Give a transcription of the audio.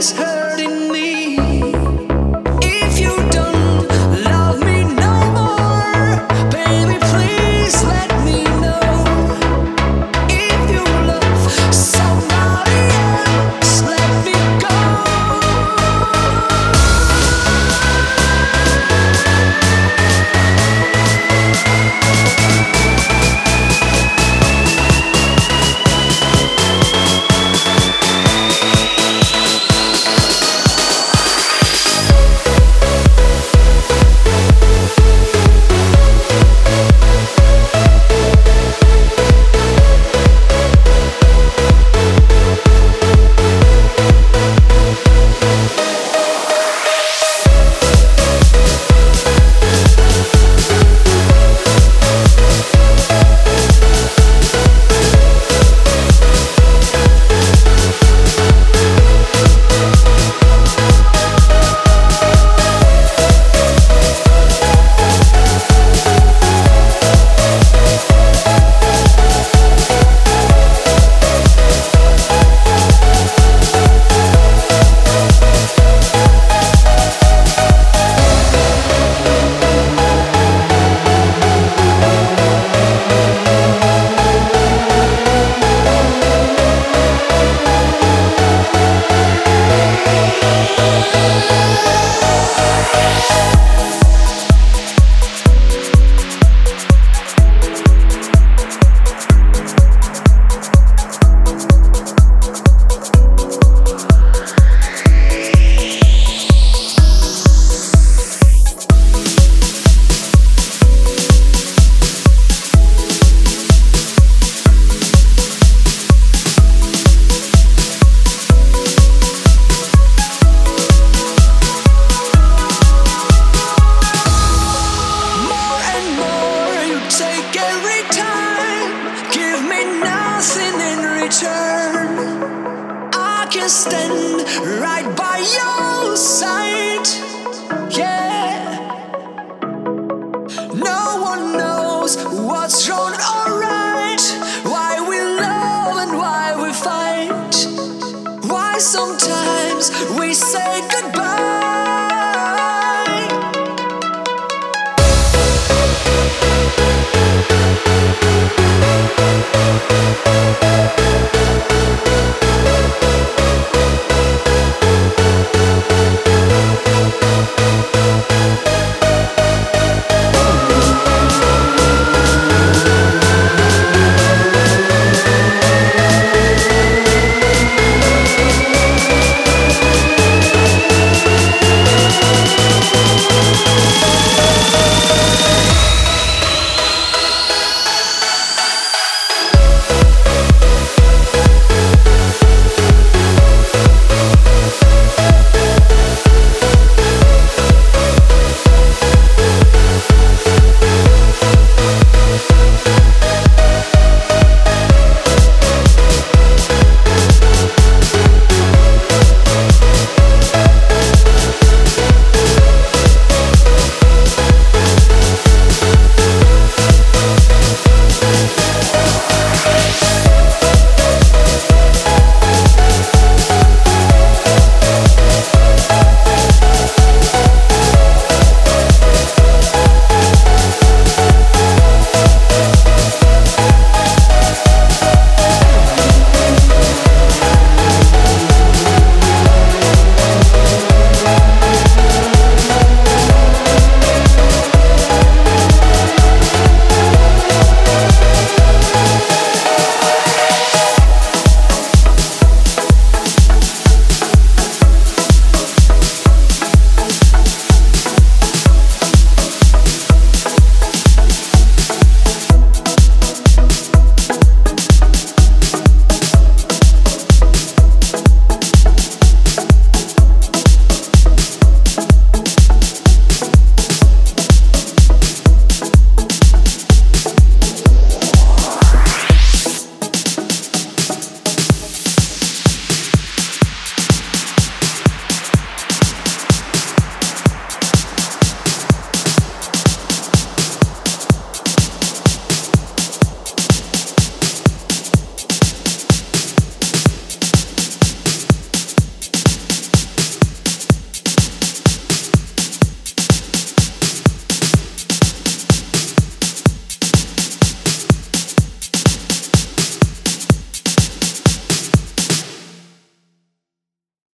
is her. why we fight, why sometimes we say goodbye.